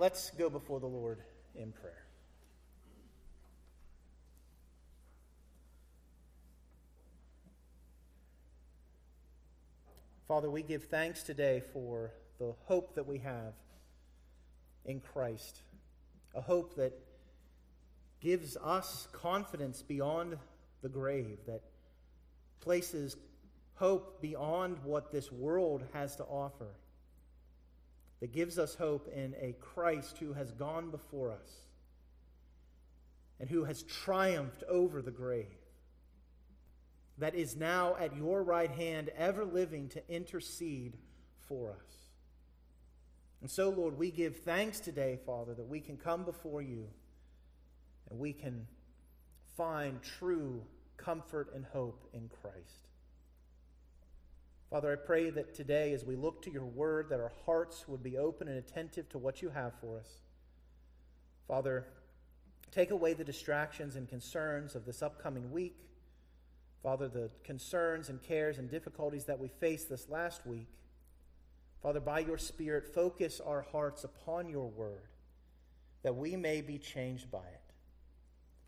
Let's go before the Lord in prayer. Father, we give thanks today for the hope that we have in Christ, a hope that gives us confidence beyond the grave, that places hope beyond what this world has to offer, that gives us hope in a Christ who has gone before us and who has triumphed over the grave, that is now at your right hand, ever living to intercede for us. And so, Lord, we give thanks today, Father, that we can come before you and we can find true comfort and hope in Christ. Father, I pray that today, as we look to your word, that our hearts would be open and attentive to what you have for us. Father, take away the distractions and concerns of this upcoming week. Father, the concerns and cares and difficulties that we faced this last week. Father, by your Spirit, focus our hearts upon your word that we may be changed by it.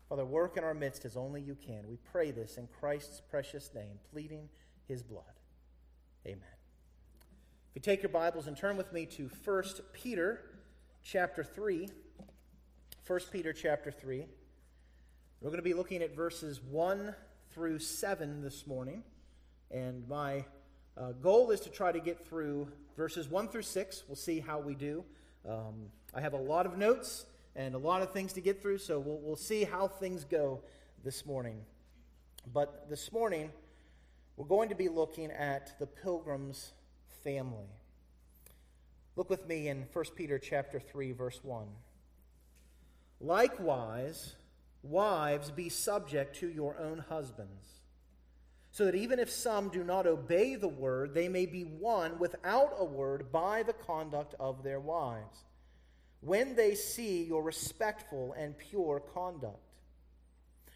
Father, work in our midst as only you can. We pray this in Christ's precious name, pleading his blood. Amen. If you take your Bibles and turn with me to 1 Peter chapter 3, 1 Peter chapter 3. We're going to be looking at verses 1 through 7 this morning. And my uh, goal is to try to get through verses 1 through 6. We'll see how we do. Um, I have a lot of notes and a lot of things to get through, so we'll, we'll see how things go this morning. But this morning, we're going to be looking at the pilgrim's family. Look with me in 1 Peter chapter 3 verse 1. Likewise, wives be subject to your own husbands, so that even if some do not obey the word, they may be won without a word by the conduct of their wives, when they see your respectful and pure conduct.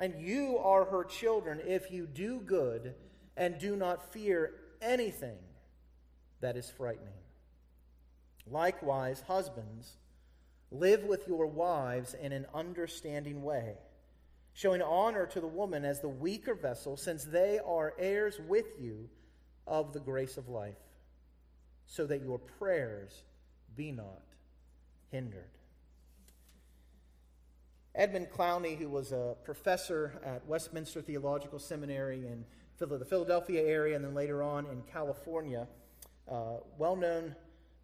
And you are her children if you do good and do not fear anything that is frightening. Likewise, husbands, live with your wives in an understanding way, showing honor to the woman as the weaker vessel, since they are heirs with you of the grace of life, so that your prayers be not hindered. Edmund Clowney, who was a professor at Westminster Theological Seminary in the Philadelphia area and then later on in California, uh, well known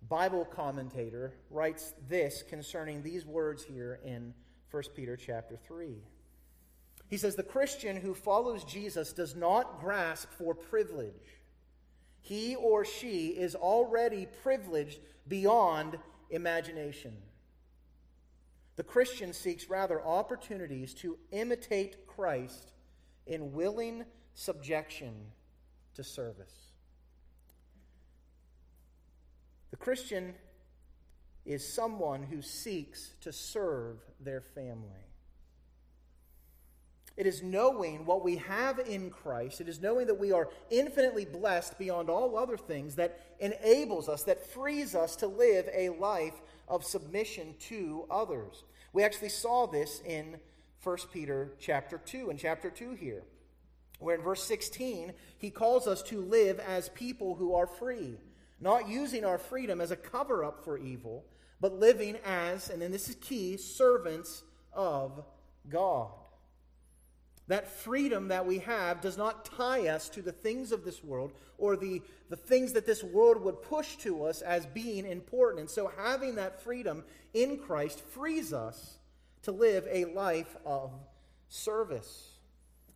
Bible commentator, writes this concerning these words here in 1 Peter chapter 3. He says, The Christian who follows Jesus does not grasp for privilege. He or she is already privileged beyond imagination. The Christian seeks rather opportunities to imitate Christ in willing subjection to service. The Christian is someone who seeks to serve their family. It is knowing what we have in Christ. It is knowing that we are infinitely blessed beyond all other things that enables us, that frees us to live a life of submission to others. We actually saw this in 1 Peter chapter 2, in chapter 2 here, where in verse 16, he calls us to live as people who are free, not using our freedom as a cover up for evil, but living as, and then this is key, servants of God. That freedom that we have does not tie us to the things of this world or the, the things that this world would push to us as being important. And so, having that freedom in Christ frees us to live a life of service.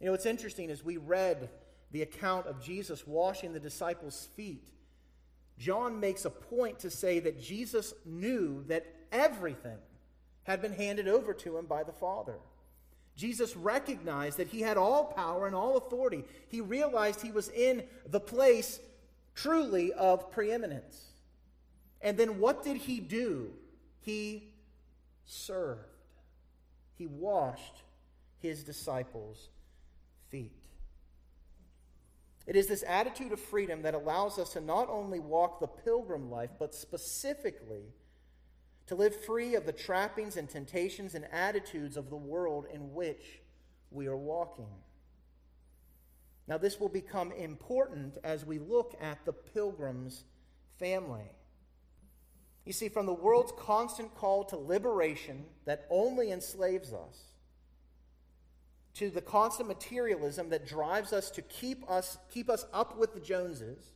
You know, it's interesting as we read the account of Jesus washing the disciples' feet. John makes a point to say that Jesus knew that everything had been handed over to him by the Father. Jesus recognized that he had all power and all authority. He realized he was in the place truly of preeminence. And then what did he do? He served. He washed his disciples' feet. It is this attitude of freedom that allows us to not only walk the pilgrim life, but specifically to live free of the trappings and temptations and attitudes of the world in which we are walking. Now, this will become important as we look at the pilgrim's family. You see, from the world's constant call to liberation that only enslaves us, to the constant materialism that drives us to keep us, keep us up with the Joneses,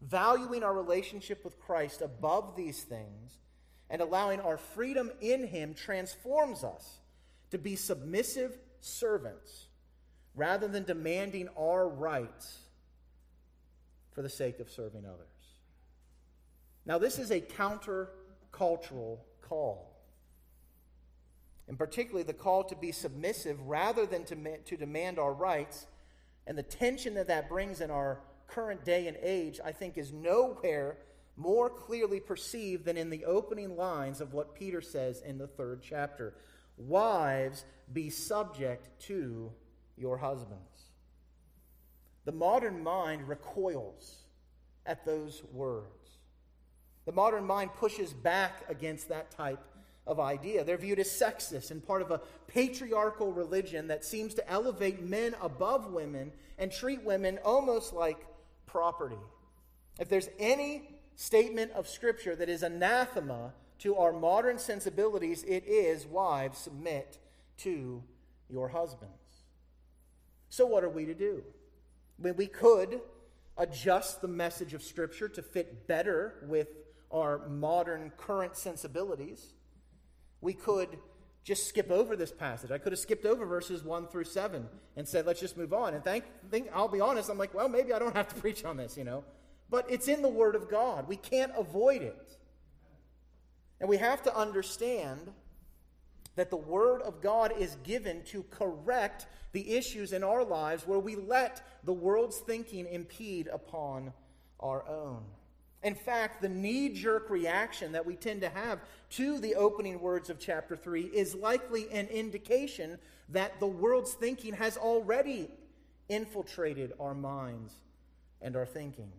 valuing our relationship with Christ above these things, and allowing our freedom in Him transforms us to be submissive servants rather than demanding our rights for the sake of serving others. Now, this is a counter-cultural call and particularly the call to be submissive rather than to, to demand our rights, and the tension that that brings in our current day and age, I think, is nowhere more clearly perceived than in the opening lines of what Peter says in the third chapter Wives, be subject to your husbands. The modern mind recoils at those words. The modern mind pushes back against that type of idea. They're viewed as sexist and part of a patriarchal religion that seems to elevate men above women and treat women almost like property. If there's any statement of Scripture that is anathema to our modern sensibilities, it is wives, submit to your husbands. So, what are we to do? When we could adjust the message of Scripture to fit better with our modern current sensibilities. We could just skip over this passage. I could have skipped over verses 1 through 7 and said, let's just move on. And thank, think, I'll be honest, I'm like, well, maybe I don't have to preach on this, you know. But it's in the Word of God. We can't avoid it. And we have to understand that the Word of God is given to correct the issues in our lives where we let the world's thinking impede upon our own. In fact, the knee jerk reaction that we tend to have to the opening words of chapter 3 is likely an indication that the world's thinking has already infiltrated our minds and our thinking.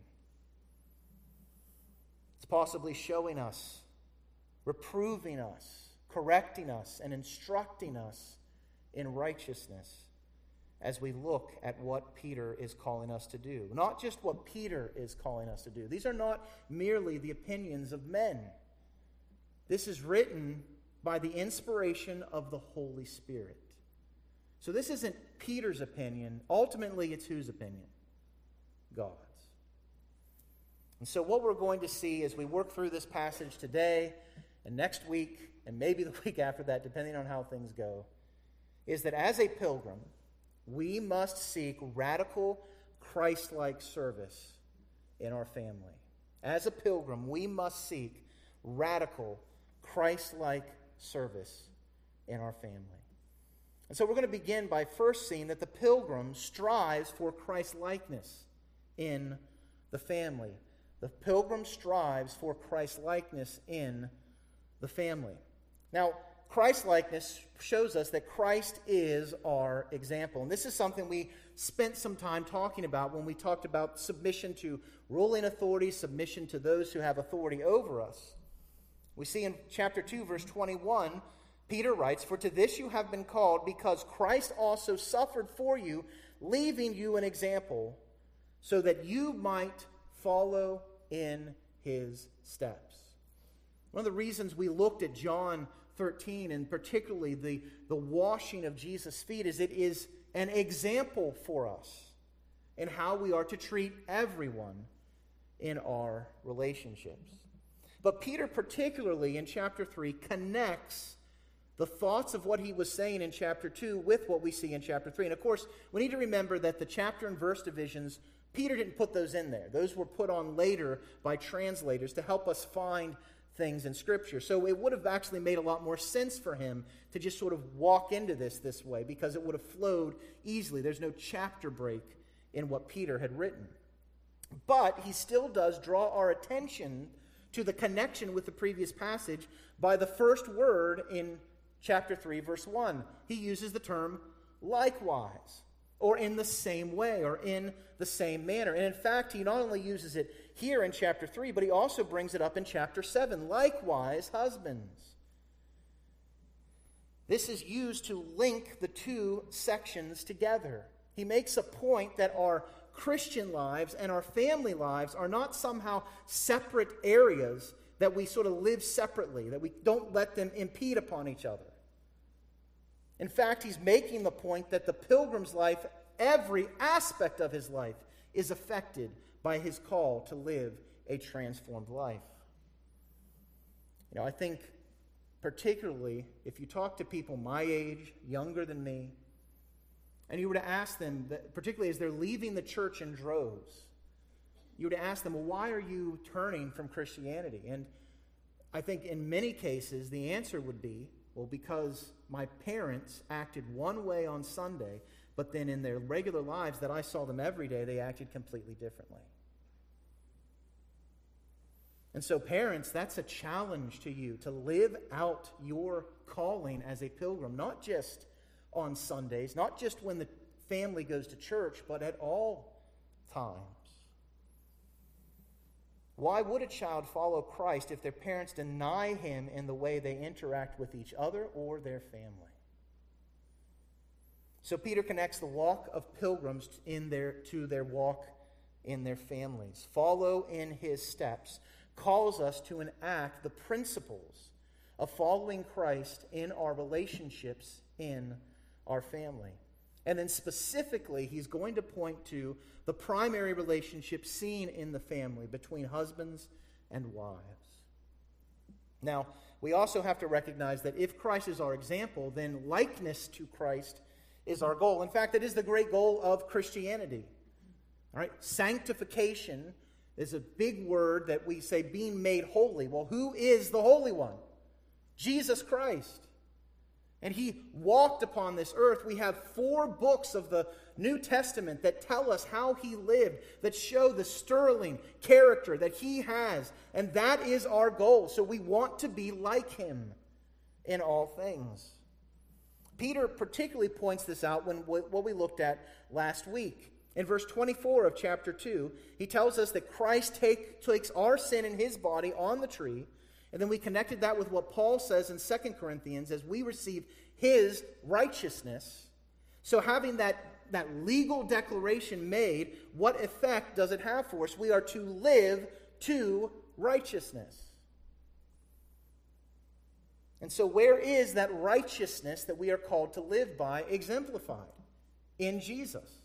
Possibly showing us, reproving us, correcting us, and instructing us in righteousness as we look at what Peter is calling us to do. Not just what Peter is calling us to do. These are not merely the opinions of men. This is written by the inspiration of the Holy Spirit. So this isn't Peter's opinion. Ultimately, it's whose opinion? God's. And so, what we're going to see as we work through this passage today and next week, and maybe the week after that, depending on how things go, is that as a pilgrim, we must seek radical Christ like service in our family. As a pilgrim, we must seek radical Christ like service in our family. And so we're going to begin by first seeing that the pilgrim strives for Christ likeness in the family. The pilgrim strives for Christ likeness in the family. Now, Christ likeness shows us that Christ is our example. And this is something we spent some time talking about when we talked about submission to ruling authority, submission to those who have authority over us. We see in chapter 2, verse 21, Peter writes, For to this you have been called, because Christ also suffered for you, leaving you an example, so that you might follow in his steps. One of the reasons we looked at John 13, and particularly the, the washing of Jesus' feet, is it is an example for us in how we are to treat everyone in our relationships. But Peter, particularly in chapter 3, connects the thoughts of what he was saying in chapter 2 with what we see in chapter 3. And of course, we need to remember that the chapter and verse divisions, Peter didn't put those in there. Those were put on later by translators to help us find things in Scripture. So it would have actually made a lot more sense for him to just sort of walk into this this way because it would have flowed easily. There's no chapter break in what Peter had written. But he still does draw our attention to the connection with the previous passage by the first word in chapter 3, verse 1. He uses the term likewise, or in the same way, or in the same manner. And in fact, he not only uses it here in chapter 3, but he also brings it up in chapter 7. Likewise, husbands. This is used to link the two sections together. He makes a point that our Christian lives and our family lives are not somehow separate areas that we sort of live separately, that we don't let them impede upon each other. In fact, he's making the point that the pilgrim's life, every aspect of his life, is affected by his call to live a transformed life. You know, I think particularly if you talk to people my age, younger than me, and you were to ask them, that, particularly as they're leaving the church in droves, you were to ask them, well, why are you turning from Christianity? And I think in many cases, the answer would be, well, because my parents acted one way on Sunday, but then in their regular lives that I saw them every day, they acted completely differently. And so, parents, that's a challenge to you to live out your calling as a pilgrim, not just on Sundays, not just when the family goes to church, but at all times. Why would a child follow Christ if their parents deny him in the way they interact with each other or their family? So Peter connects the walk of pilgrims in their, to their walk in their families. Follow in his steps calls us to enact the principles of following Christ in our relationships in our family. And then specifically, he's going to point to the primary relationship seen in the family between husbands and wives. Now, we also have to recognize that if Christ is our example, then likeness to Christ is our goal. In fact, it is the great goal of Christianity. All right? Sanctification is a big word that we say being made holy. Well, who is the Holy One? Jesus Christ and he walked upon this earth. We have four books of the New Testament that tell us how he lived, that show the sterling character that he has. And that is our goal. So we want to be like him in all things. Peter particularly points this out when what we looked at last week. In verse 24 of chapter 2, he tells us that Christ take, takes our sin in his body on the tree and then we connected that with what Paul says in 2 Corinthians as we receive his righteousness. So, having that, that legal declaration made, what effect does it have for us? We are to live to righteousness. And so, where is that righteousness that we are called to live by exemplified? In Jesus.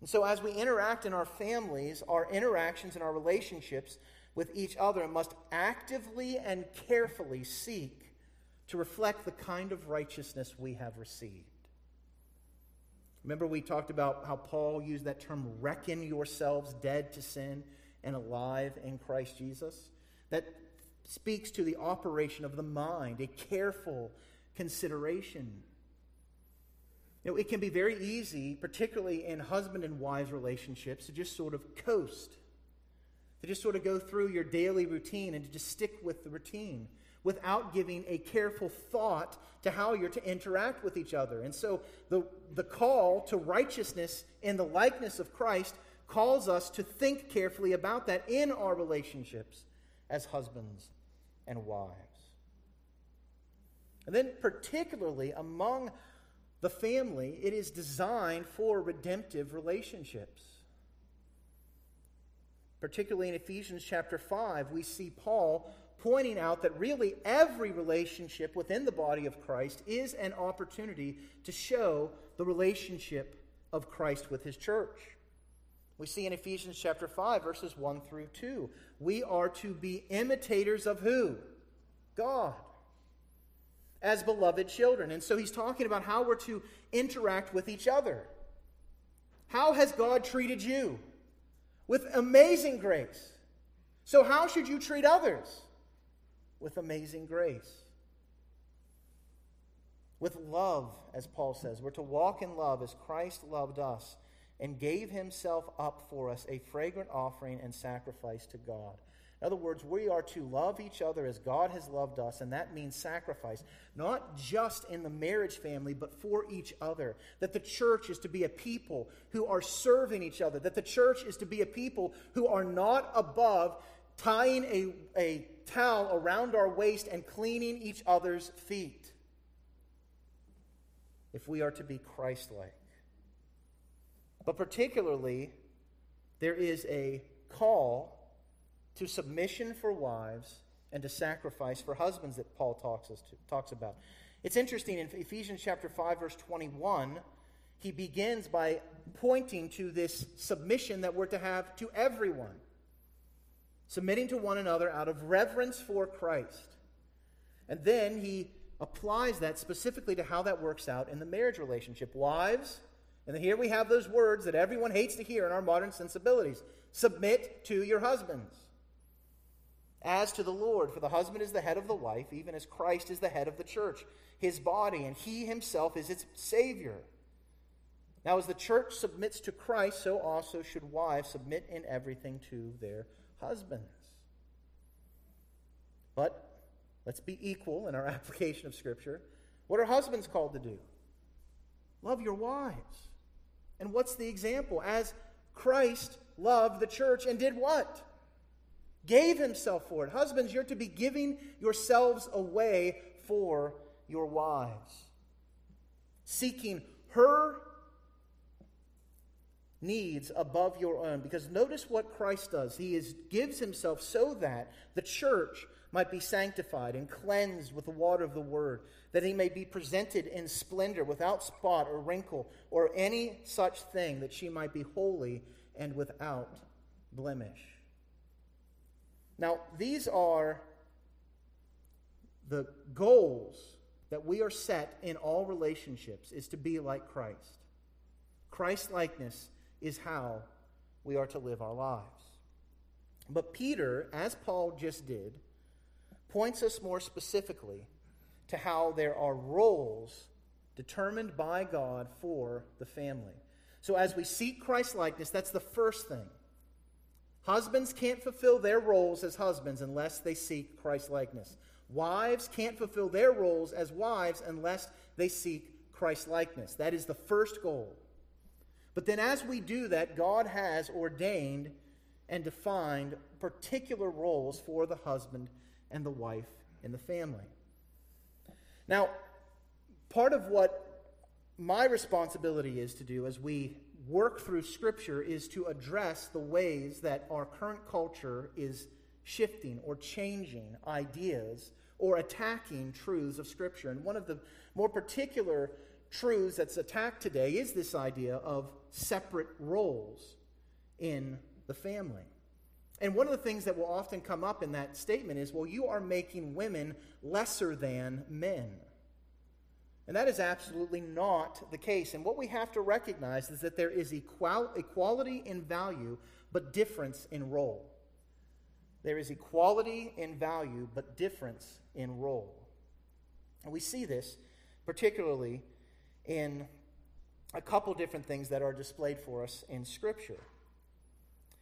And so, as we interact in our families, our interactions and our relationships with each other must actively and carefully seek to reflect the kind of righteousness we have received. Remember, we talked about how Paul used that term, reckon yourselves dead to sin and alive in Christ Jesus? That speaks to the operation of the mind, a careful consideration. You know, it can be very easy, particularly in husband and wives relationships, to just sort of coast to just sort of go through your daily routine and to just stick with the routine without giving a careful thought to how you're to interact with each other. And so the, the call to righteousness in the likeness of Christ calls us to think carefully about that in our relationships as husbands and wives. And then, particularly among the family, it is designed for redemptive relationships. Particularly in Ephesians chapter 5, we see Paul pointing out that really every relationship within the body of Christ is an opportunity to show the relationship of Christ with his church. We see in Ephesians chapter 5, verses 1 through 2, we are to be imitators of who? God. As beloved children. And so he's talking about how we're to interact with each other. How has God treated you? With amazing grace. So, how should you treat others? With amazing grace. With love, as Paul says. We're to walk in love as Christ loved us and gave himself up for us, a fragrant offering and sacrifice to God. In other words, we are to love each other as God has loved us, and that means sacrifice, not just in the marriage family, but for each other. That the church is to be a people who are serving each other, that the church is to be a people who are not above tying a, a towel around our waist and cleaning each other's feet. If we are to be Christ like. But particularly, there is a call to submission for wives and to sacrifice for husbands that Paul talks, us to, talks about. It's interesting in Ephesians chapter 5 verse 21, he begins by pointing to this submission that we're to have to everyone. Submitting to one another out of reverence for Christ. And then he applies that specifically to how that works out in the marriage relationship. Wives, and here we have those words that everyone hates to hear in our modern sensibilities submit to your husbands as to the Lord. For the husband is the head of the wife, even as Christ is the head of the church, his body, and he himself is its Savior. Now, as the church submits to Christ, so also should wives submit in everything to their husbands. But let's be equal in our application of Scripture. What are husbands called to do? Love your wives. And what's the example? As Christ loved the church and did what? Gave himself for it. Husbands, you're to be giving yourselves away for your wives, seeking her needs above your own. Because notice what Christ does. He is, gives himself so that the church might be sanctified and cleansed with the water of the word, that he may be presented in splendor, without spot or wrinkle or any such thing, that she might be holy and without blemish. Now, these are the goals that we are set in all relationships is to be like Christ. Christ likeness is how we are to live our lives. But Peter, as Paul just did, points us more specifically to how there are roles determined by God for the family. So as we seek Christ likeness, that's the first thing. Husbands can't fulfill their roles as husbands unless they seek Christ likeness. Wives can't fulfill their roles as wives unless they seek Christ likeness. That is the first goal. But then, as we do that, God has ordained and defined particular roles for the husband and the wife in the family. Now, part of what my responsibility is to do as we work through Scripture is to address the ways that our current culture is shifting or changing ideas or attacking truths of Scripture. And one of the more particular truths that's attacked today is this idea of separate roles in the family. And one of the things that will often come up in that statement is well, you are making women lesser than men. And that is absolutely not the case. And what we have to recognize is that there is equal, equality in value, but difference in role. There is equality in value, but difference in role. And we see this particularly in a couple different things that are displayed for us in Scripture.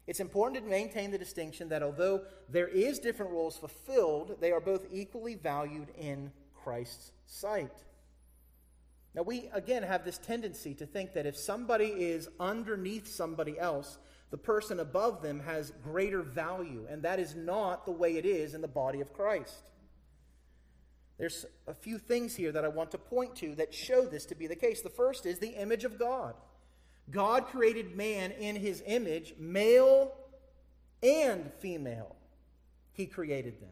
It's important to maintain the distinction that although there is different roles fulfilled, they are both equally valued in Christ's sight. Now, we again have this tendency to think that if somebody is underneath somebody else, the person above them has greater value, and that is not the way it is in the body of Christ. There's a few things here that I want to point to that show this to be the case. The first is the image of God. God created man in his image, male and female. He created them.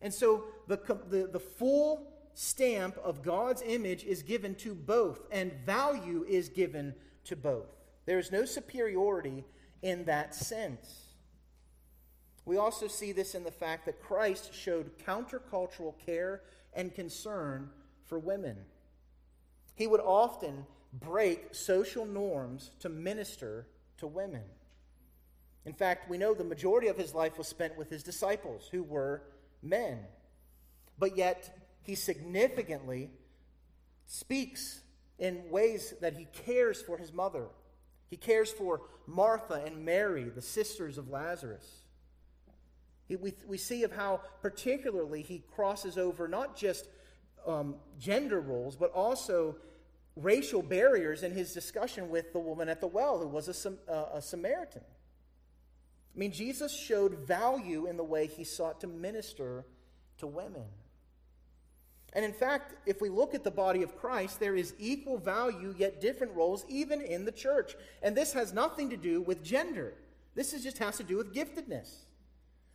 And so the, the, the full stamp of God's image is given to both, and value is given to both. There is no superiority in that sense. We also see this in the fact that Christ showed countercultural care and concern for women. He would often break social norms to minister to women. In fact, we know the majority of his life was spent with his disciples, who were men. But yet, he significantly speaks in ways that he cares for his mother. He cares for Martha and Mary, the sisters of Lazarus. He, we, we see of how particularly he crosses over not just um, gender roles, but also racial barriers in his discussion with the woman at the well, who was a, uh, a Samaritan. I mean, Jesus showed value in the way he sought to minister to women. And in fact, if we look at the body of Christ, there is equal value yet different roles even in the church. And this has nothing to do with gender. This is just has to do with giftedness.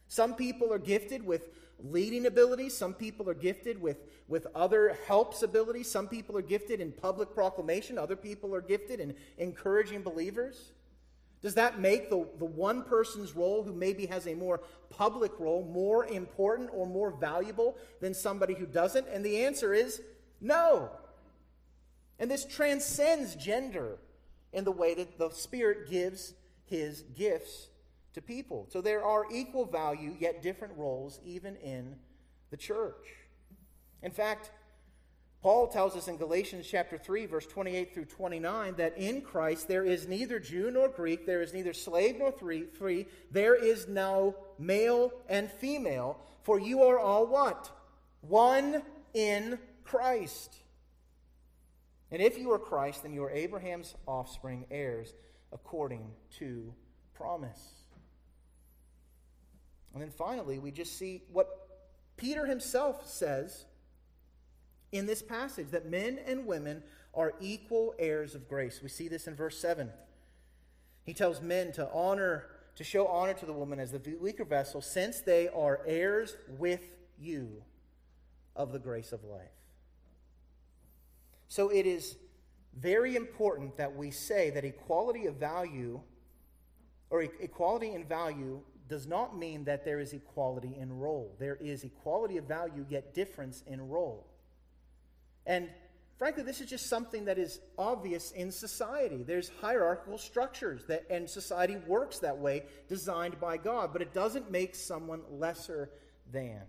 Some people are gifted with leading abilities, some people are gifted with, with other helps abilities, some people are gifted in public proclamation, other people are gifted in encouraging believers. Does that make the, the one person's role who maybe has a more public role more important or more valuable than somebody who doesn't? And the answer is no. And this transcends gender in the way that the Spirit gives his gifts to people. So there are equal value, yet different roles, even in the church. In fact, Paul tells us in Galatians chapter 3, verse 28 through 29, that in Christ there is neither Jew nor Greek, there is neither slave nor free, there is no male and female, for you are all what? One in Christ. And if you are Christ, then you are Abraham's offspring, heirs according to promise. And then finally, we just see what Peter himself says in this passage that men and women are equal heirs of grace. We see this in verse 7. He tells men to honor, to show honor to the woman as the weaker vessel, since they are heirs with you of the grace of life. So it is very important that we say that equality of value or equality in value does not mean that there is equality in role. There is equality of value, yet difference in role. And frankly, this is just something that is obvious in society. There's hierarchical structures that, and society works that way, designed by God, but it doesn't make someone lesser than.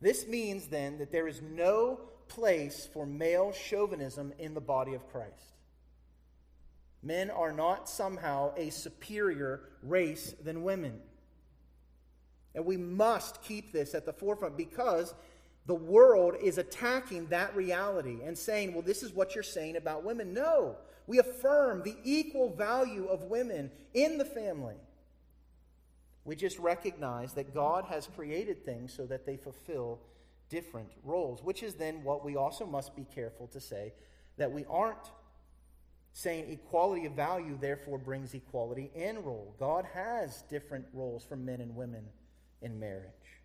This means then that there is no place for male chauvinism in the body of Christ. Men are not somehow a superior race than women. And we must keep this at the forefront because the world is attacking that reality and saying, well, this is what you're saying about women. No, we affirm the equal value of women in the family. We just recognize that God has created things so that they fulfill different roles, which is then what we also must be careful to say that we aren't saying equality of value therefore brings equality in role. God has different roles for men and women in marriage.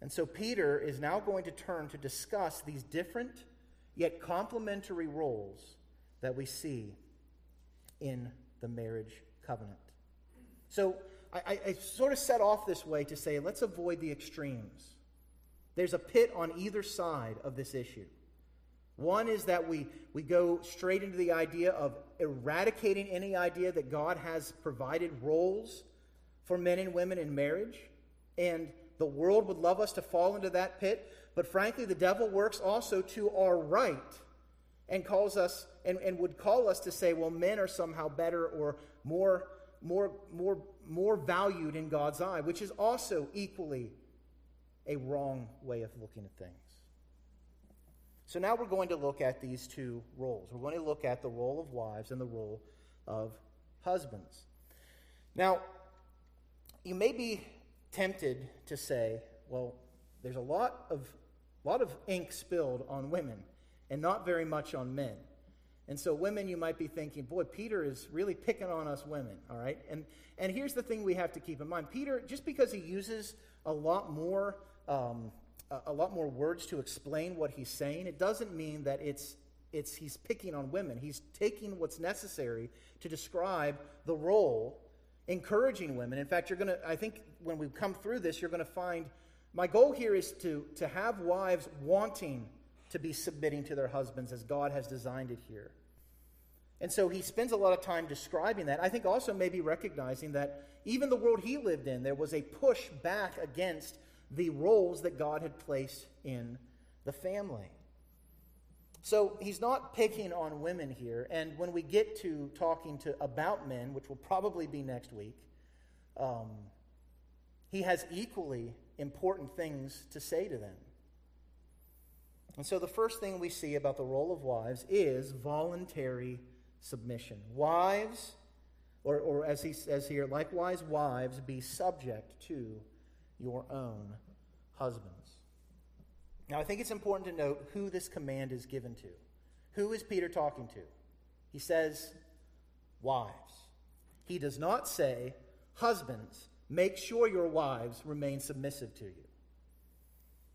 And so Peter is now going to turn to discuss these different yet complementary roles that we see in the marriage covenant. So I, I, sort of set off this way to say let's avoid the extremes. There's a pit on either side of this issue. One is that we, we go straight into the idea of eradicating any idea that God has provided roles for men and women in marriage. And the world would love us to fall into that pit, but frankly, the devil works also to our right and calls us and, and would call us to say, well, men are somehow better or more, more, more, more valued in God's eye, which is also equally a wrong way of looking at things. So now we're going to look at these two roles. We're going to look at the role of wives and the role of husbands. Now, you may be tempted to say, well, there's a lot of, lot of ink spilled on women and not very much on men. And so, women, you might be thinking, boy, Peter is really picking on us women, all right? And, and here's the thing we have to keep in mind Peter, just because he uses a lot more. Um, a lot more words to explain what he's saying, it doesn't mean that it's, it's he's picking on women. He's taking what's necessary to describe the role encouraging women. In fact, you're going to, I think when we come through this, you're going to find my goal here is to, to have wives wanting to be submitting to their husbands as God has designed it here. And so he spends a lot of time describing that. I think also maybe recognizing that even the world he lived in, there was a push back against the roles that God had placed in the family. So he's not picking on women here. And when we get to talking to about men, which will probably be next week, um, he has equally important things to say to them. And so the first thing we see about the role of wives is voluntary submission. Wives, or, or as he says here, likewise, wives, be subject to your own husbands. Now, I think it's important to note who this command is given to. Who is Peter talking to? He says, wives. He does not say, husbands, make sure your wives remain submissive to you.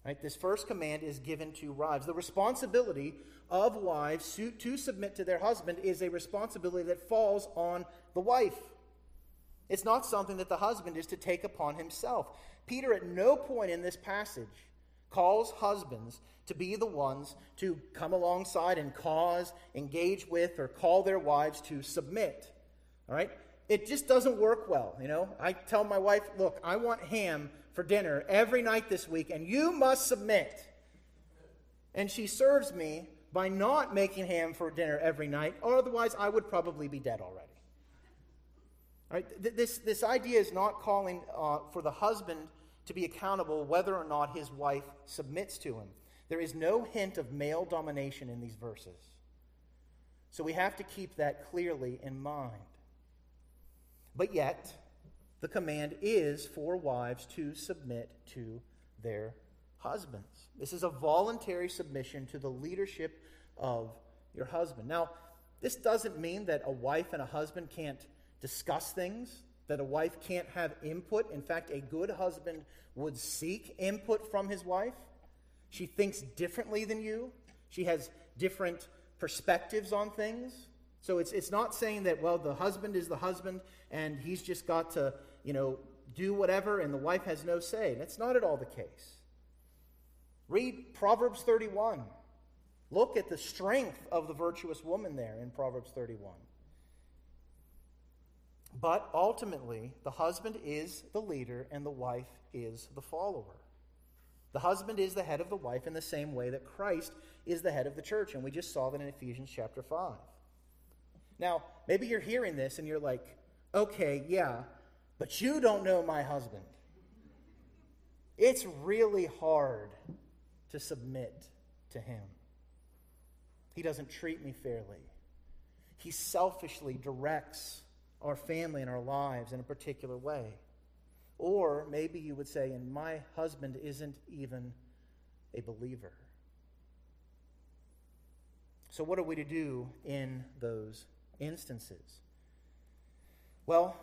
Right? This first command is given to wives. The responsibility of wives to, submit to their husband is a responsibility that falls on the wife. It's not something that the husband is to take upon himself. Peter, at no point in this passage, calls husbands to be the ones to come alongside and cause, engage with, or call their wives to submit. All right? It just doesn't work well. You know, I tell my wife, look, I want ham for dinner every night this week, and you must submit. And she serves me by not making ham for dinner every night, or otherwise I would probably be dead already. All right? This, this idea is not calling uh, for the husband to be accountable whether or not his wife submits to him. There is no hint of male domination in these verses. So we have to keep that clearly in mind. But yet, the command is for wives to submit to their husbands. This is a voluntary submission to the leadership of your husband. Now, this doesn't mean that a wife and a husband can't discuss things that a wife can't have input. In fact, a good husband would seek input from his wife. She thinks differently than you, she has different perspectives on things. So it's, it's not saying that, well, the husband is the husband and he's just got to, you know, do whatever and the wife has no say. That's not at all the case. Read Proverbs 31. Look at the strength of the virtuous woman there in Proverbs 31. But ultimately, the husband is the leader and the wife is the follower. The husband is the head of the wife in the same way that Christ is the head of the church. And we just saw that in Ephesians chapter 5. Now, maybe you're hearing this and you're like, okay, yeah, but you don't know my husband. It's really hard to submit to him. He doesn't treat me fairly, he selfishly directs our family and our lives in a particular way. Or maybe you would say, and my husband isn't even a believer. So, what are we to do in those instances? Well,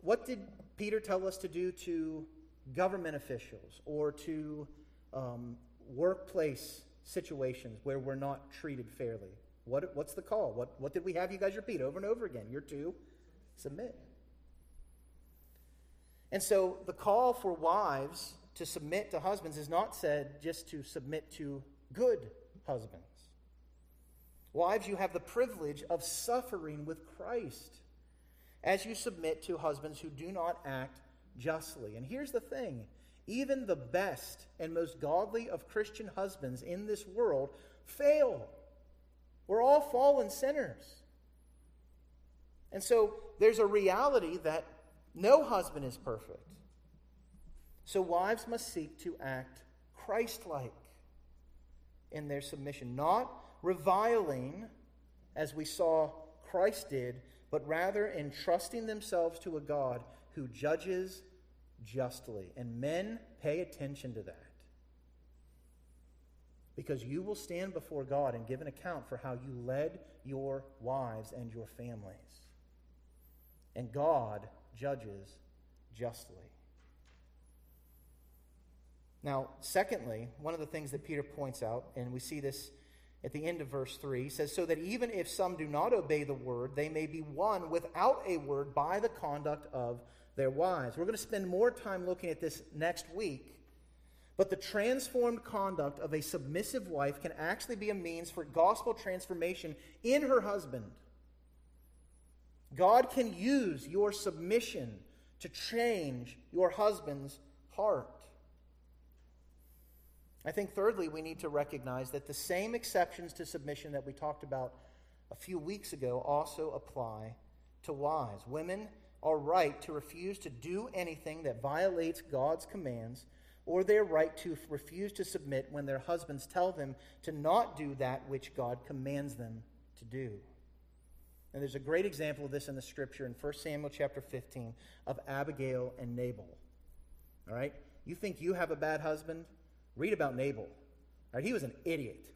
what did Peter tell us to do to government officials or to um, workplace situations where we're not treated fairly? What, what's the call? What, what did we have you guys repeat over and over again? You're to submit. And so the call for wives to submit to husbands is not said just to submit to good husbands. Wives, you have the privilege of suffering with Christ as you submit to husbands who do not act justly. And here's the thing even the best and most godly of Christian husbands in this world fail. We're all fallen sinners. And so there's a reality that no husband is perfect. So wives must seek to act Christ like in their submission, not reviling as we saw Christ did, but rather entrusting themselves to a God who judges justly. And men, pay attention to that. Because you will stand before God and give an account for how you led your wives and your families and God judges justly. Now, secondly, one of the things that Peter points out, and we see this at the end of verse 3, he says, So that even if some do not obey the word, they may be won without a word by the conduct of their wives. We're going to spend more time looking at this next week. But the transformed conduct of a submissive wife can actually be a means for gospel transformation in her husband. God can use your submission to change your husband's heart. I think, thirdly, we need to recognize that the same exceptions to submission that we talked about a few weeks ago also apply to wives. Women are right to refuse to do anything that violates God's commands, or their right to refuse to submit when their husbands tell them to not do that which God commands them to do. And there's a great example of this in the scripture in 1 Samuel chapter 15 of Abigail and Nabal. All right? You think you have a bad husband? Read about Nabal. All right? He was an idiot.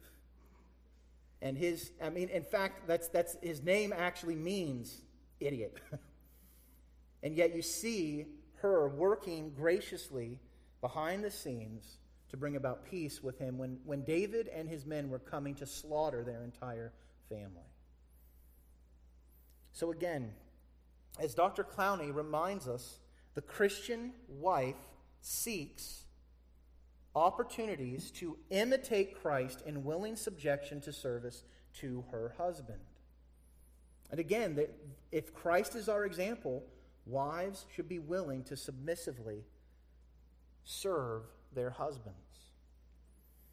And his, I mean, in fact, that's, that's, his name actually means idiot. and yet you see her working graciously behind the scenes to bring about peace with him when, when David and his men were coming to slaughter their entire family. So, again, as Dr. Clowney reminds us, the Christian wife seeks opportunities to imitate Christ in willing subjection to service to her husband. And again, if Christ is our example, wives should be willing to submissively serve their husbands.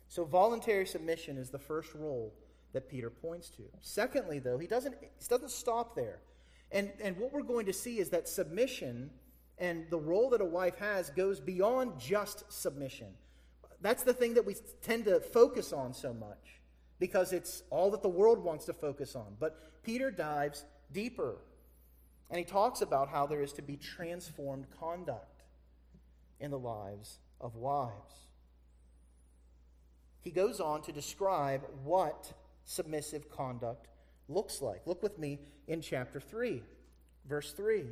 So, voluntary submission is the first role that Peter points to. Secondly, though, he doesn't, he doesn't stop there. And, and what we're going to see is that submission and the role that a wife has goes beyond just submission. That's the thing that we tend to focus on so much because it's all that the world wants to focus on. But Peter dives deeper and he talks about how there is to be transformed conduct in the lives of wives. He goes on to describe what submissive conduct looks like. Look with me in chapter 3, verse 3.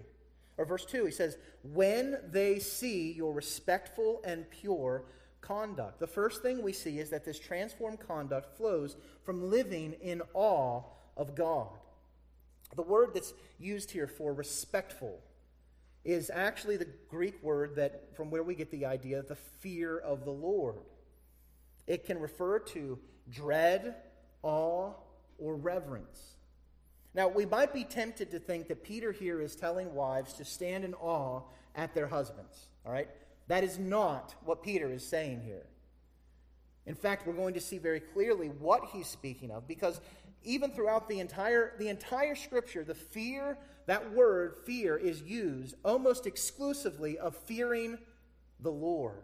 Or verse 2, he says, When they see your respectful and pure conduct. The first thing we see is that this transformed conduct flows from living in awe of God. The word that's used here for respectful is actually the Greek word that from where we get the idea the fear of the Lord. It can refer to dread, awe, or reverence. Now, we might be tempted to think that Peter here is telling wives to stand in awe at their husbands. All right? That is not what Peter is saying here. In fact, we're going to see very clearly what he's speaking of because even throughout the entire, the entire scripture, the fear, that word fear, is used almost exclusively of fearing the Lord.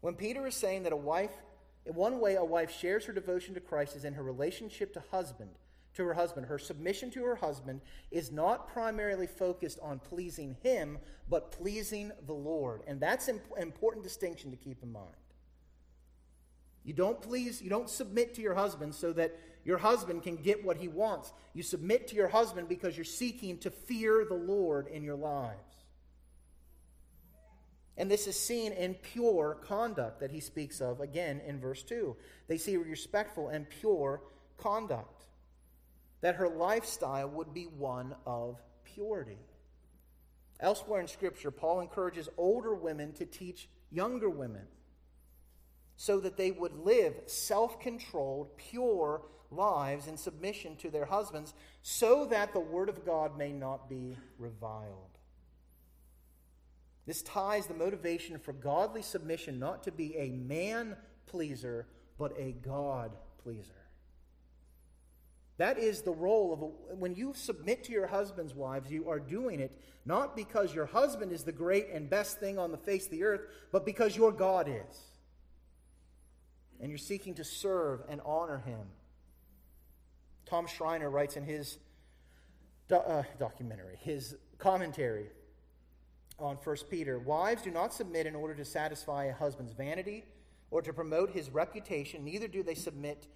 When Peter is saying that a wife one way, a wife shares her devotion to Christ is in her relationship to husband, to her husband. Her submission to her husband is not primarily focused on pleasing him, but pleasing the Lord. And that's an important distinction to keep in mind. You don't please, you don't submit to your husband so that your husband can get what he wants. You submit to your husband because you're seeking to fear the Lord in your lives. And this is seen in pure conduct that he speaks of again in verse 2. They see respectful and pure conduct. That her lifestyle would be one of purity. Elsewhere in Scripture, Paul encourages older women to teach younger women so that they would live self controlled, pure lives in submission to their husbands, so that the word of God may not be reviled. This ties the motivation for godly submission not to be a man pleaser, but a God pleaser. That is the role of a, when you submit to your husband's wives, you are doing it not because your husband is the great and best thing on the face of the earth, but because your God is. And you're seeking to serve and honor him. Tom Schreiner writes in his do, uh, documentary, his commentary on 1 Peter. Wives, do not submit in order to satisfy a husband's vanity or to promote his reputation, neither do they submit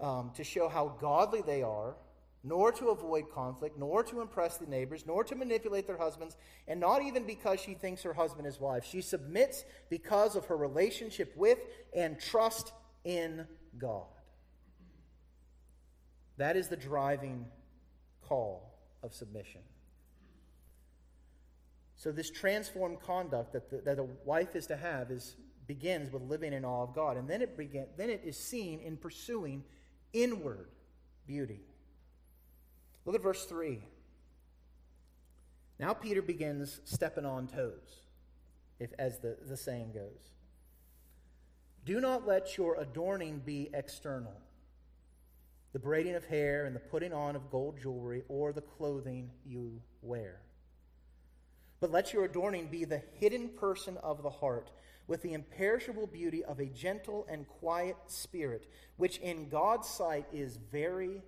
um, to show how godly they are, nor to avoid conflict, nor to impress the neighbors, nor to manipulate their husbands, and not even because she thinks her husband is wife. She submits because of her relationship with and trust in God. That is the driving call of submission. So, this transformed conduct that, the, that a wife is to have is, begins with living in awe of God. And then it, begin, then it is seen in pursuing inward beauty. Look at verse 3. Now Peter begins stepping on toes, if, as the, the saying goes. Do not let your adorning be external the braiding of hair and the putting on of gold jewelry or the clothing you wear. But let your adorning be the hidden person of the heart, with the imperishable beauty of a gentle and quiet spirit, which in God's sight is very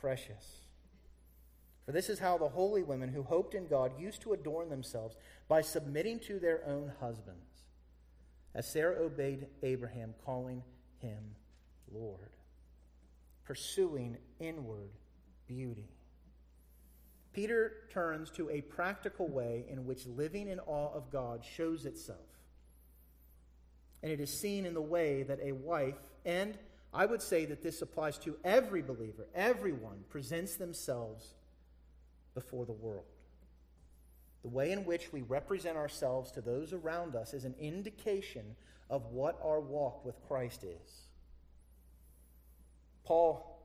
precious. For this is how the holy women who hoped in God used to adorn themselves by submitting to their own husbands, as Sarah obeyed Abraham, calling him Lord, pursuing inward beauty. Peter turns to a practical way in which living in awe of God shows itself. And it is seen in the way that a wife, and I would say that this applies to every believer, everyone presents themselves before the world. The way in which we represent ourselves to those around us is an indication of what our walk with Christ is. Paul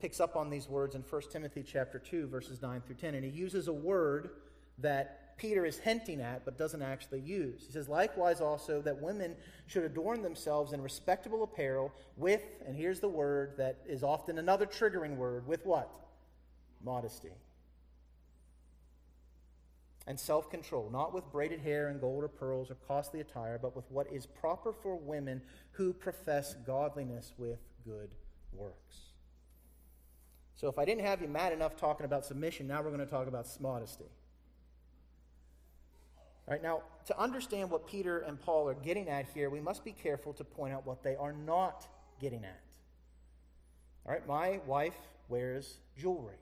picks up on these words in 1 Timothy chapter 2 verses 9 through 10 and he uses a word that Peter is hinting at but doesn't actually use. He says likewise also that women should adorn themselves in respectable apparel with and here's the word that is often another triggering word with what? Modesty and self control, not with braided hair and gold or pearls or costly attire, but with what is proper for women who profess godliness with good works. So, if I didn't have you mad enough talking about submission, now we're going to talk about modesty. All right, now, to understand what Peter and Paul are getting at here, we must be careful to point out what they are not getting at. All right, my wife wears jewelry.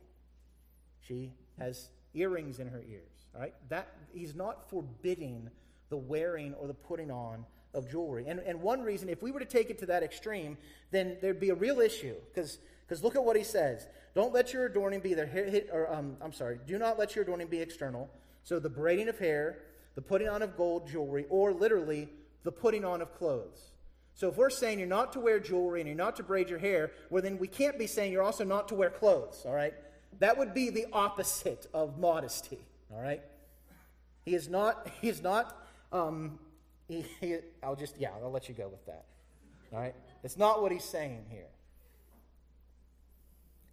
She has earrings in her ears. All right, That he's not forbidding the wearing or the putting on of jewelry. And, and one reason, if we were to take it to that extreme, then there'd be a real issue. Because look at what he says. Don't let your adorning be the hit, or um, I'm sorry, do not let your adorning be external. So the braiding of hair, the putting on of gold jewelry, or literally the putting on of clothes. So if we're saying you're not to wear jewelry and you're not to braid your hair, well then we can't be saying you're also not to wear clothes, all right? That would be the opposite of modesty. All right? He is not, he is not, um, he, he, I'll just, yeah, I'll let you go with that. All right? It's not what he's saying here.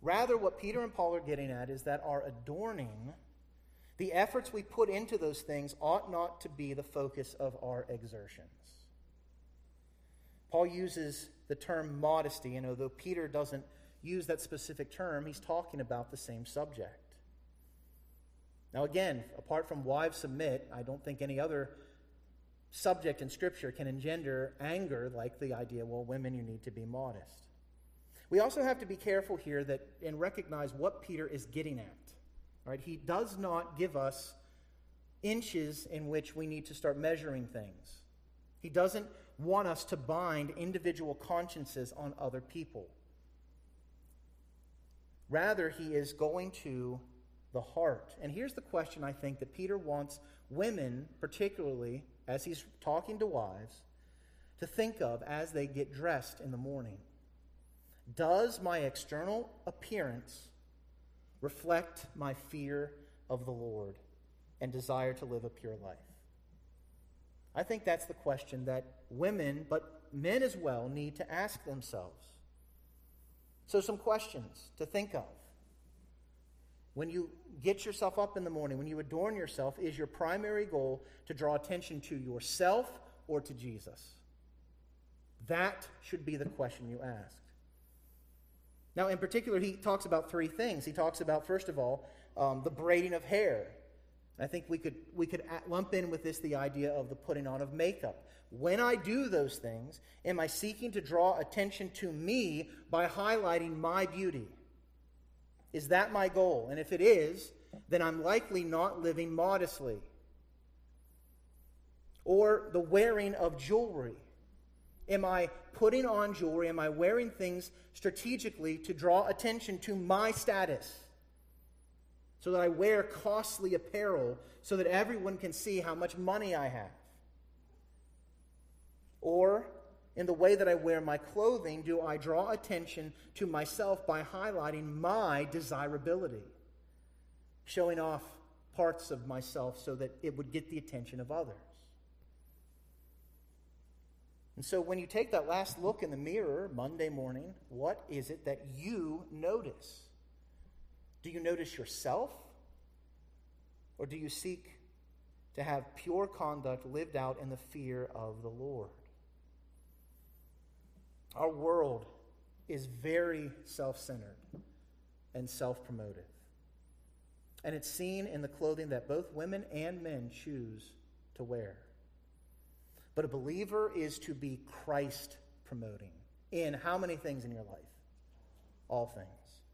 Rather, what Peter and Paul are getting at is that our adorning, the efforts we put into those things, ought not to be the focus of our exertions. Paul uses the term modesty, and although Peter doesn't use that specific term, he's talking about the same subject. Now, again, apart from wives submit, I don't think any other subject in Scripture can engender anger like the idea, well, women, you need to be modest. We also have to be careful here that and recognize what Peter is getting at. Right? He does not give us inches in which we need to start measuring things. He doesn't want us to bind individual consciences on other people. Rather, he is going to the heart. And here's the question I think that Peter wants women, particularly as he's talking to wives, to think of as they get dressed in the morning. Does my external appearance reflect my fear of the Lord and desire to live a pure life? I think that's the question that women, but men as well, need to ask themselves. So, some questions to think of. When you get yourself up in the morning, when you adorn yourself, is your primary goal to draw attention to yourself or to Jesus? That should be the question you ask. Now, in particular, he talks about three things. He talks about, first of all, um, the braiding of hair. I think we could, we could lump in with this the idea of the putting on of makeup. When I do those things, am I seeking to draw attention to me by highlighting my beauty? Is that my goal? And if it is, then I'm likely not living modestly. Or the wearing of jewelry. Am I putting on jewelry? Am I wearing things strategically to draw attention to my status? So that I wear costly apparel so that everyone can see how much money I have? Or in the way that I wear my clothing, do I draw attention to myself by highlighting my desirability, showing off parts of myself so that it would get the attention of others. And so when you take that last look in the mirror Monday morning, what is it that you notice? Do you notice yourself? Or do you seek to have pure conduct lived out in the fear of the Lord? Our world is very self centered and self promotive. And it's seen in the clothing that both women and men choose to wear. But a believer is to be Christ promoting in how many things in your life? All things.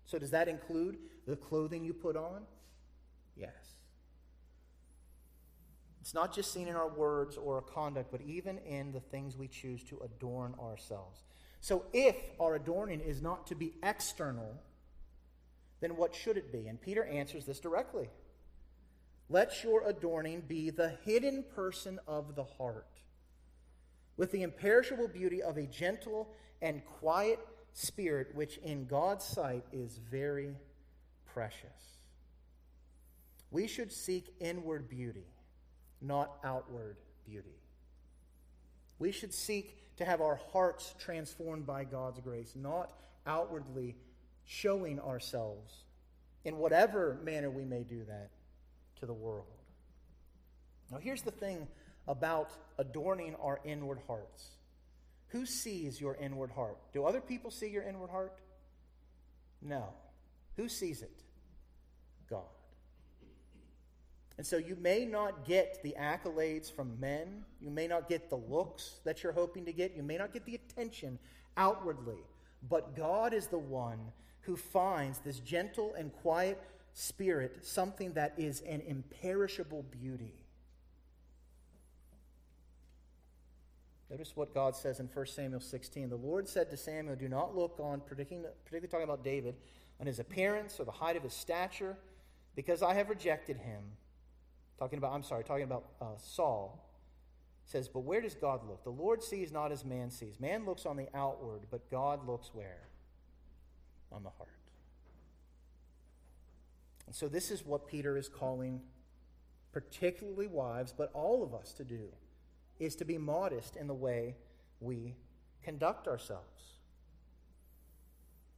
So, does that include the clothing you put on? Yes. It's not just seen in our words or our conduct, but even in the things we choose to adorn ourselves. So, if our adorning is not to be external, then what should it be? And Peter answers this directly. Let your adorning be the hidden person of the heart, with the imperishable beauty of a gentle and quiet spirit, which in God's sight is very precious. We should seek inward beauty, not outward beauty. We should seek to have our hearts transformed by God's grace, not outwardly showing ourselves in whatever manner we may do that to the world. Now, here's the thing about adorning our inward hearts who sees your inward heart? Do other people see your inward heart? No. Who sees it? God. And so you may not get the accolades from men. You may not get the looks that you're hoping to get. You may not get the attention outwardly. But God is the one who finds this gentle and quiet spirit something that is an imperishable beauty. Notice what God says in 1 Samuel 16. The Lord said to Samuel, Do not look on, particularly talking about David, on his appearance or the height of his stature, because I have rejected him. Talking about, I'm sorry, talking about uh, Saul. Says, But where does God look? The Lord sees not as man sees. Man looks on the outward, but God looks where? On the heart. And so this is what Peter is calling particularly wives, but all of us to do is to be modest in the way we conduct ourselves.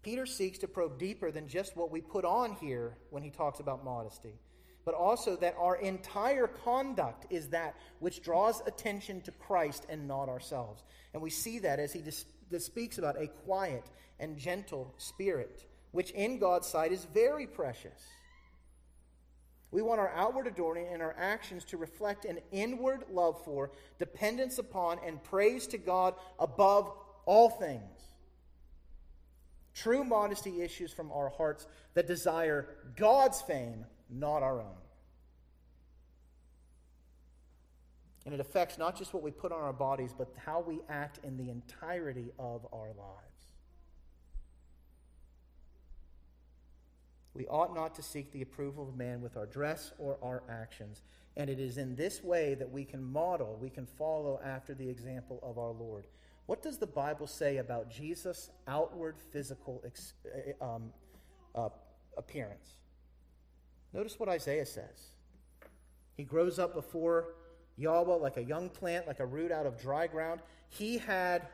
Peter seeks to probe deeper than just what we put on here when he talks about modesty, but also that our entire conduct is that which draws attention to Christ and not ourselves. And we see that as he dis- speaks about a quiet and gentle spirit, which in God's sight is very precious. We want our outward adorning and our actions to reflect an inward love for, dependence upon, and praise to God above all things. True modesty issues from our hearts that desire God's fame, not our own. And it affects not just what we put on our bodies, but how we act in the entirety of our lives. We ought not to seek the approval of man with our dress or our actions. And it is in this way that we can model, we can follow after the example of our Lord. What does the Bible say about Jesus' outward physical ex- uh, um, uh, appearance? Notice what Isaiah says. He grows up before Yahweh like a young plant, like a root out of dry ground. He had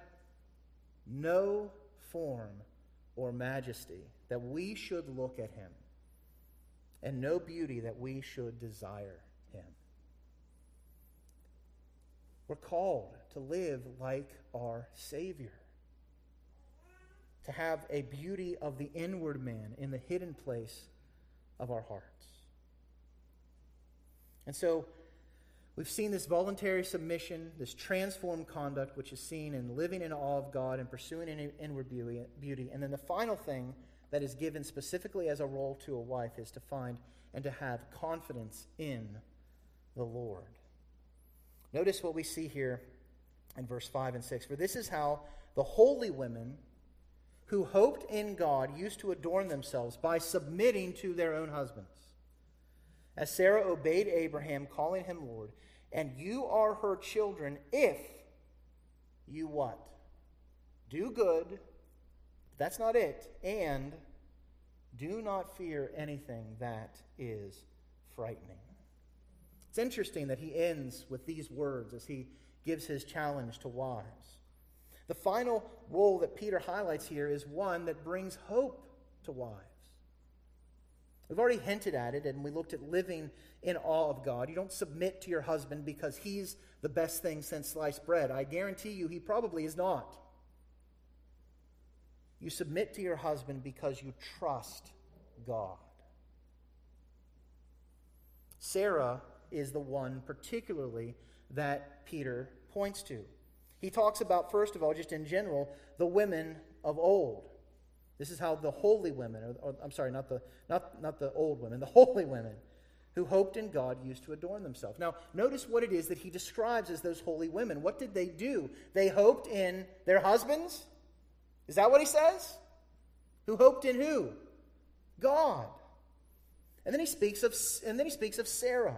no form or majesty that we should look at him, and no beauty that we should desire him. We're called to live like our Savior, to have a beauty of the inward man in the hidden place of our hearts. And so, We've seen this voluntary submission, this transformed conduct, which is seen in living in awe of God and pursuing inward beauty. And then the final thing that is given specifically as a role to a wife is to find and to have confidence in the Lord. Notice what we see here in verse 5 and 6. For this is how the holy women who hoped in God used to adorn themselves by submitting to their own husbands. As Sarah obeyed Abraham, calling him Lord, and you are her children if you what? do good, that's not it, and do not fear anything that is frightening. It's interesting that he ends with these words as he gives his challenge to wives. The final role that Peter highlights here is one that brings hope to wives. We've already hinted at it, and we looked at living in awe of God. You don't submit to your husband because he's the best thing since sliced bread. I guarantee you, he probably is not. You submit to your husband because you trust God. Sarah is the one, particularly, that Peter points to. He talks about, first of all, just in general, the women of old. This is how the holy women, or, or, I'm sorry, not the, not, not the old women, the holy women who hoped in God used to adorn themselves. Now, notice what it is that he describes as those holy women. What did they do? They hoped in their husbands? Is that what he says? Who hoped in who? God. And then he speaks of and then he speaks of Sarah.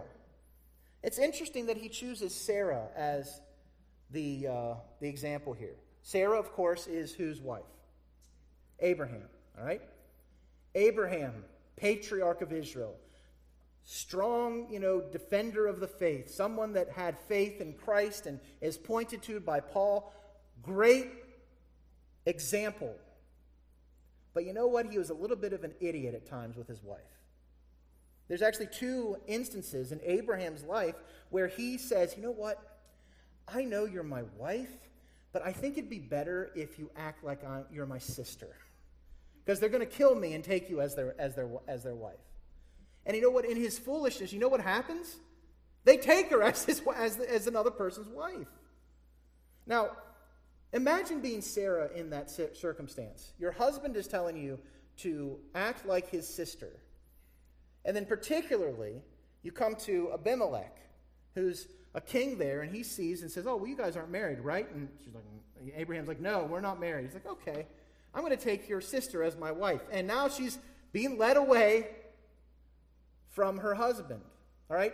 It's interesting that he chooses Sarah as the, uh, the example here. Sarah, of course, is whose wife? Abraham, all right? Abraham, patriarch of Israel, strong, you know, defender of the faith, someone that had faith in Christ and is pointed to by Paul. Great example. But you know what? He was a little bit of an idiot at times with his wife. There's actually two instances in Abraham's life where he says, You know what? I know you're my wife, but I think it'd be better if you act like I'm, you're my sister. Because they're going to kill me and take you as their, as, their, as their wife. And you know what? In his foolishness, you know what happens? They take her as, his, as, as another person's wife. Now, imagine being Sarah in that circumstance. Your husband is telling you to act like his sister and then, particularly, you come to Abimelech, who's a king there, and he sees and says, Oh, well, you guys aren't married, right? And she's like, Abraham's like, No, we're not married. He's like, Okay, I'm going to take your sister as my wife. And now she's being led away from her husband. All right?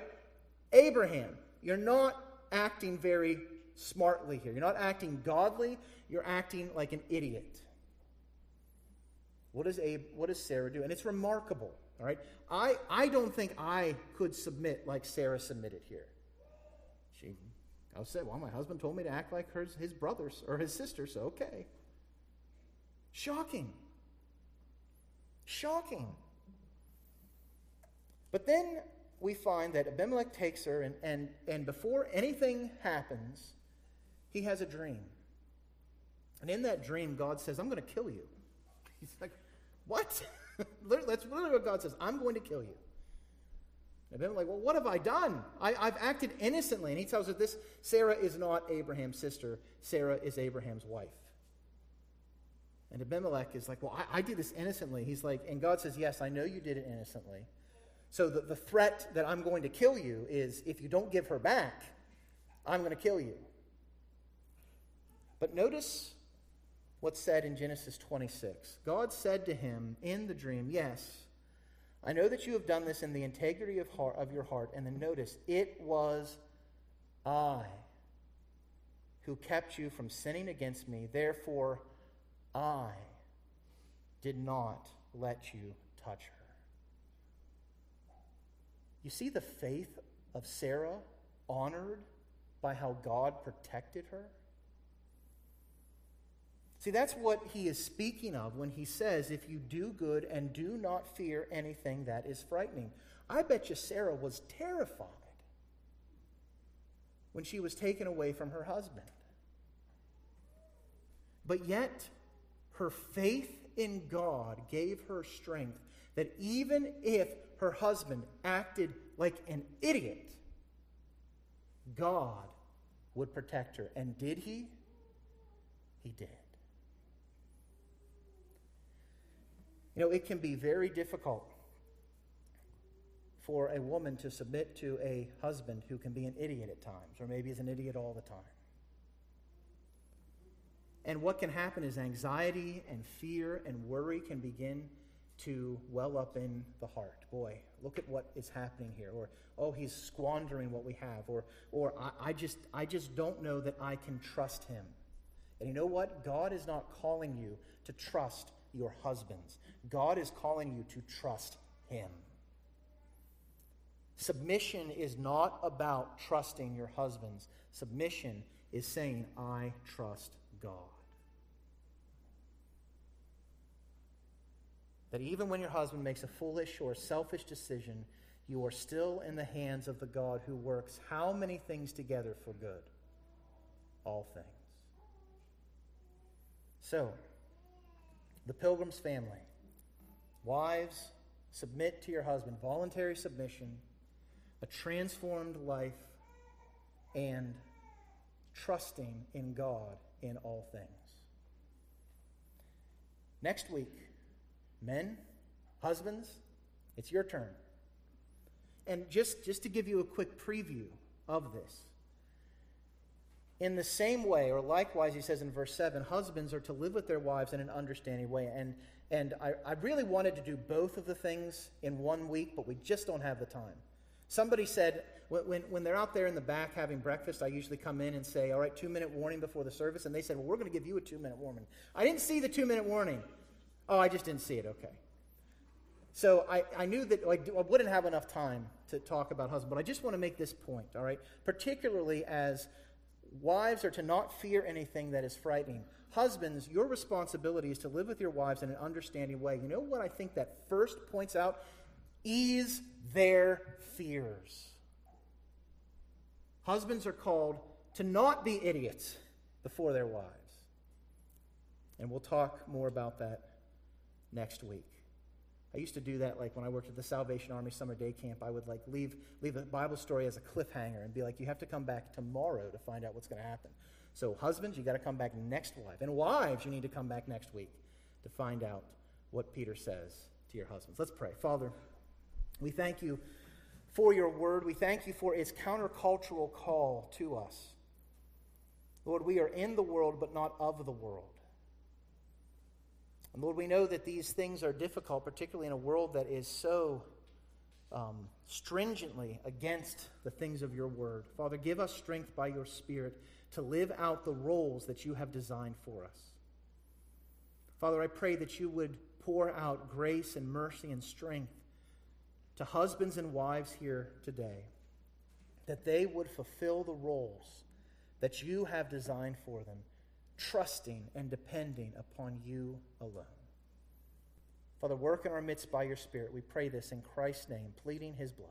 Abraham, you're not acting very smartly here. You're not acting godly, you're acting like an idiot. What does, Abe, what does Sarah do? And it's remarkable. All right? I, I don't think I could submit like Sarah submitted here. She, I said, well, my husband told me to act like her, his brothers or his sister, so okay. Shocking. Shocking. But then we find that Abimelech takes her, and, and, and before anything happens, he has a dream. And in that dream, God says, I'm going to kill you. He's like, What? That's literally what God says. I'm going to kill you. And I'm like, well, what have I done? I, have acted innocently. And he tells us this Sarah is not Abraham's sister, Sarah is Abraham's wife. And Abimelech is like, well, I, I did this innocently. He's like, and God says, yes, I know you did it innocently. So the, the threat that I'm going to kill you is if you don't give her back, I'm going to kill you. But notice what's said in Genesis 26. God said to him in the dream, Yes, I know that you have done this in the integrity of, heart, of your heart. And then notice, it was I who kept you from sinning against me. Therefore, I did not let you touch her. You see the faith of Sarah honored by how God protected her? See, that's what he is speaking of when he says, if you do good and do not fear anything that is frightening. I bet you Sarah was terrified when she was taken away from her husband. But yet, her faith in God gave her strength that even if her husband acted like an idiot, God would protect her. And did he? He did. You know, it can be very difficult for a woman to submit to a husband who can be an idiot at times, or maybe is an idiot all the time. And what can happen is anxiety and fear and worry can begin to well up in the heart. Boy, look at what is happening here. Or, oh, he's squandering what we have. Or, or I, I, just, I just don't know that I can trust him. And you know what? God is not calling you to trust your husbands, God is calling you to trust Him. Submission is not about trusting your husbands. Submission is saying, I trust God. That even when your husband makes a foolish or selfish decision, you are still in the hands of the God who works how many things together for good? All things. So, the Pilgrim's family, wives, submit to your husband, voluntary submission, a transformed life, and trusting in God in all things. Next week, men, husbands, it's your turn. And just, just to give you a quick preview of this, in the same way, or likewise, he says in verse 7, husbands are to live with their wives in an understanding way. And, and I, I really wanted to do both of the things in one week, but we just don't have the time. Somebody said, when, when they're out there in the back having breakfast, I usually come in and say, All right, two minute warning before the service. And they said, Well, we're going to give you a two minute warning. I didn't see the two minute warning. Oh, I just didn't see it. Okay. So I, I knew that I, I wouldn't have enough time to talk about husband, but I just want to make this point, all right? Particularly as wives are to not fear anything that is frightening. Husbands, your responsibility is to live with your wives in an understanding way. You know what I think that first points out? Ease their fears. Husbands are called to not be idiots before their wives. And we'll talk more about that next week. I used to do that like when I worked at the Salvation Army summer day camp. I would like leave, leave a Bible story as a cliffhanger and be like, you have to come back tomorrow to find out what's going to happen. So, husbands, you got to come back next wife. And wives, you need to come back next week to find out what Peter says to your husbands. Let's pray. Father, we thank you for your word. We thank you for its countercultural call to us. Lord, we are in the world, but not of the world. And Lord, we know that these things are difficult, particularly in a world that is so um, stringently against the things of your word. Father, give us strength by your Spirit to live out the roles that you have designed for us. Father, I pray that you would pour out grace and mercy and strength to husbands and wives here today, that they would fulfill the roles that you have designed for them trusting and depending upon you alone. Father, work in our midst by your Spirit. We pray this in Christ's name, pleading his blood.